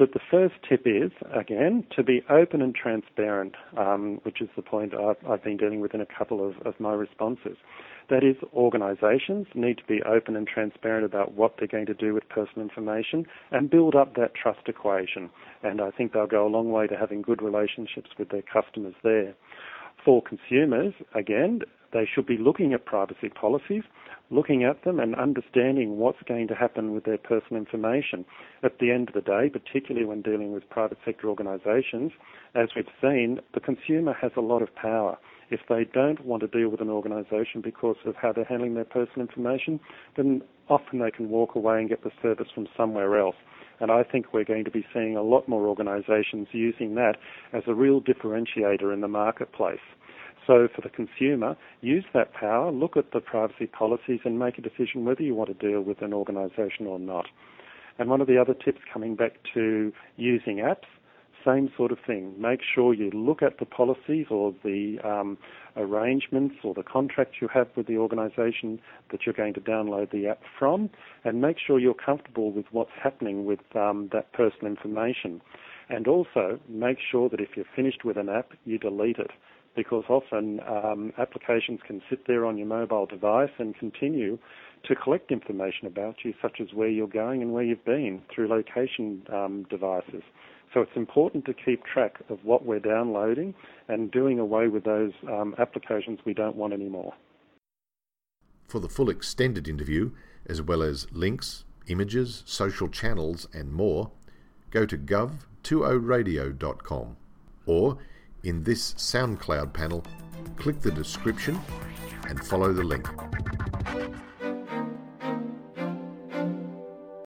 But the first tip is, again, to be open and transparent, um, which is the point I've, I've, been dealing with in a couple of, of my responses. That is, organisations need to be open and transparent about what they're going to do with personal information and build up that trust equation. And I think they'll go a long way to having good relationships with their customers there. For consumers, again, they should be looking at privacy policies, looking at them and understanding what's going to happen with their personal information. At the end of the day, particularly when dealing with private sector organisations, as we've seen, the consumer has a lot of power. If they don't want to deal with an organisation because of how they're handling their personal information, then often they can walk away and get the service from somewhere else. And I think we're going to be seeing a lot more organisations using that as a real differentiator in the marketplace. So for the consumer, use that power, look at the privacy policies and make a decision whether you want to deal with an organisation or not. And one of the other tips coming back to using apps, same sort of thing. Make sure you look at the policies or the um, arrangements or the contracts you have with the organisation that you're going to download the app from, and make sure you're comfortable with what's happening with um, that personal information. And also make sure that if you're finished with an app, you delete it because often um, applications can sit there on your mobile device and continue to collect information about you, such as where you're going and where you've been through location um, devices. So it's important to keep track of what we're downloading and doing away with those um, applications we don't want anymore. For the full extended interview, as well as links, images, social channels, and more, go to gov20radio.com or in this SoundCloud panel, click the description and follow the link.